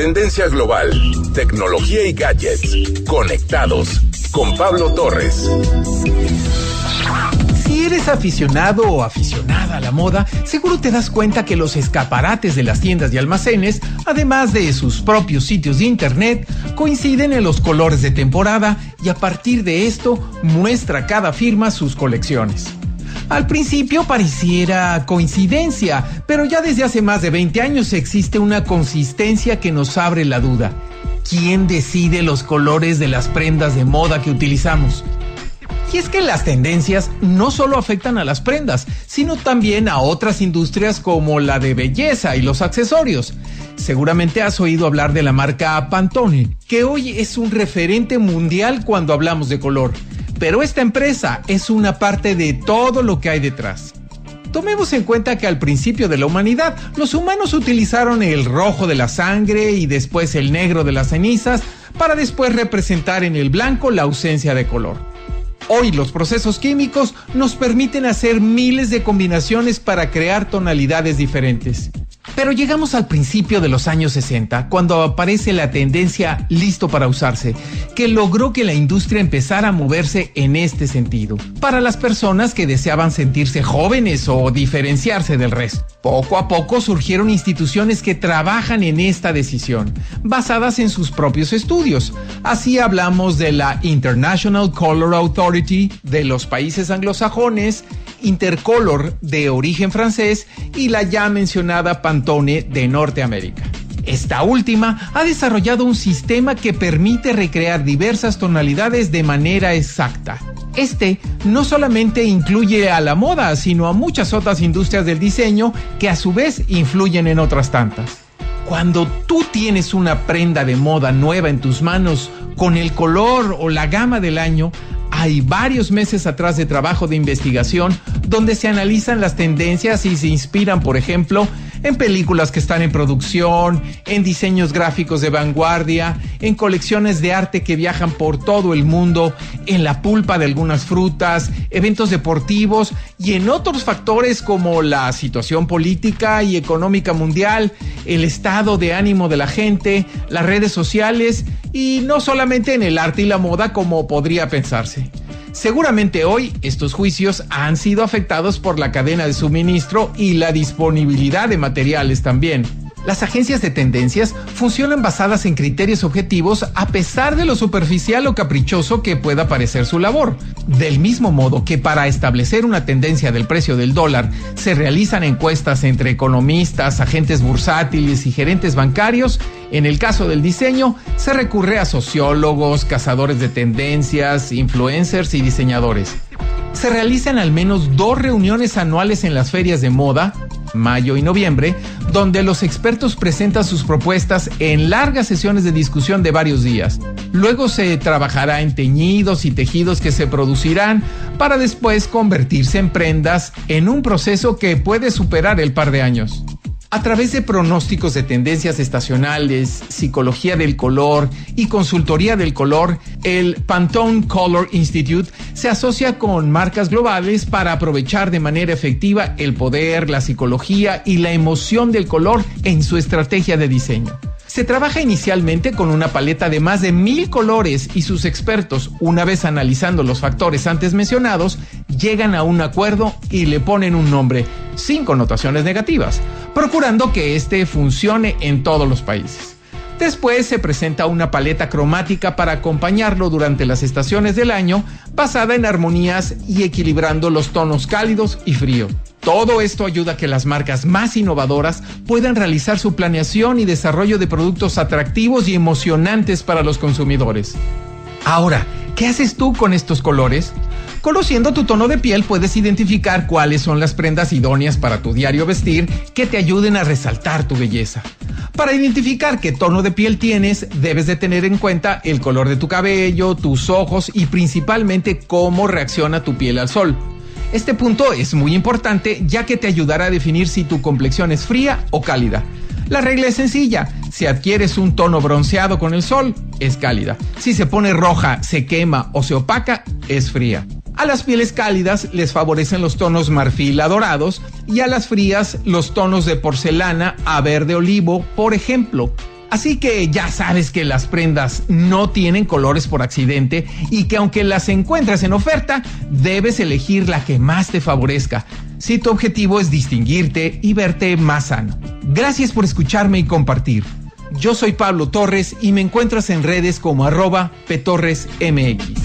Tendencia global, tecnología y gadgets. Conectados con Pablo Torres. Si eres aficionado o aficionada a la moda, seguro te das cuenta que los escaparates de las tiendas y almacenes, además de sus propios sitios de internet, coinciden en los colores de temporada y a partir de esto muestra cada firma sus colecciones. Al principio pareciera coincidencia, pero ya desde hace más de 20 años existe una consistencia que nos abre la duda. ¿Quién decide los colores de las prendas de moda que utilizamos? Y es que las tendencias no solo afectan a las prendas, sino también a otras industrias como la de belleza y los accesorios. Seguramente has oído hablar de la marca Pantone, que hoy es un referente mundial cuando hablamos de color. Pero esta empresa es una parte de todo lo que hay detrás. Tomemos en cuenta que al principio de la humanidad, los humanos utilizaron el rojo de la sangre y después el negro de las cenizas para después representar en el blanco la ausencia de color. Hoy los procesos químicos nos permiten hacer miles de combinaciones para crear tonalidades diferentes. Pero llegamos al principio de los años 60, cuando aparece la tendencia listo para usarse, que logró que la industria empezara a moverse en este sentido, para las personas que deseaban sentirse jóvenes o diferenciarse del resto. Poco a poco surgieron instituciones que trabajan en esta decisión, basadas en sus propios estudios. Así hablamos de la International Color Authority de los países anglosajones, Intercolor de origen francés y la ya mencionada Pantone de Norteamérica. Esta última ha desarrollado un sistema que permite recrear diversas tonalidades de manera exacta. Este no solamente incluye a la moda, sino a muchas otras industrias del diseño que a su vez influyen en otras tantas. Cuando tú tienes una prenda de moda nueva en tus manos con el color o la gama del año, hay varios meses atrás de trabajo de investigación donde se analizan las tendencias y se inspiran, por ejemplo, en películas que están en producción, en diseños gráficos de vanguardia, en colecciones de arte que viajan por todo el mundo, en la pulpa de algunas frutas, eventos deportivos y en otros factores como la situación política y económica mundial, el estado de ánimo de la gente, las redes sociales y no solamente en el arte y la moda como podría pensarse. Seguramente hoy estos juicios han sido afectados por la cadena de suministro y la disponibilidad de materiales también. Las agencias de tendencias funcionan basadas en criterios objetivos a pesar de lo superficial o caprichoso que pueda parecer su labor. Del mismo modo que para establecer una tendencia del precio del dólar se realizan encuestas entre economistas, agentes bursátiles y gerentes bancarios, en el caso del diseño se recurre a sociólogos, cazadores de tendencias, influencers y diseñadores. Se realizan al menos dos reuniones anuales en las ferias de moda, mayo y noviembre, donde los expertos presentan sus propuestas en largas sesiones de discusión de varios días. Luego se trabajará en teñidos y tejidos que se producirán para después convertirse en prendas en un proceso que puede superar el par de años. A través de pronósticos de tendencias estacionales, psicología del color y consultoría del color, el Pantone Color Institute se asocia con marcas globales para aprovechar de manera efectiva el poder, la psicología y la emoción del color en su estrategia de diseño. Se trabaja inicialmente con una paleta de más de mil colores y sus expertos, una vez analizando los factores antes mencionados, llegan a un acuerdo y le ponen un nombre, sin connotaciones negativas, procurando que éste funcione en todos los países. Después se presenta una paleta cromática para acompañarlo durante las estaciones del año, basada en armonías y equilibrando los tonos cálidos y fríos. Todo esto ayuda a que las marcas más innovadoras puedan realizar su planeación y desarrollo de productos atractivos y emocionantes para los consumidores. Ahora, ¿qué haces tú con estos colores? Conociendo tu tono de piel puedes identificar cuáles son las prendas idóneas para tu diario vestir que te ayuden a resaltar tu belleza. Para identificar qué tono de piel tienes, debes de tener en cuenta el color de tu cabello, tus ojos y principalmente cómo reacciona tu piel al sol. Este punto es muy importante ya que te ayudará a definir si tu complexión es fría o cálida. La regla es sencilla, si adquieres un tono bronceado con el sol, es cálida. Si se pone roja, se quema o se opaca, es fría. A las pieles cálidas les favorecen los tonos marfil a dorados y a las frías los tonos de porcelana a verde olivo, por ejemplo. Así que ya sabes que las prendas no tienen colores por accidente y que aunque las encuentres en oferta, debes elegir la que más te favorezca, si tu objetivo es distinguirte y verte más sano. Gracias por escucharme y compartir. Yo soy Pablo Torres y me encuentras en redes como arroba petorresmx.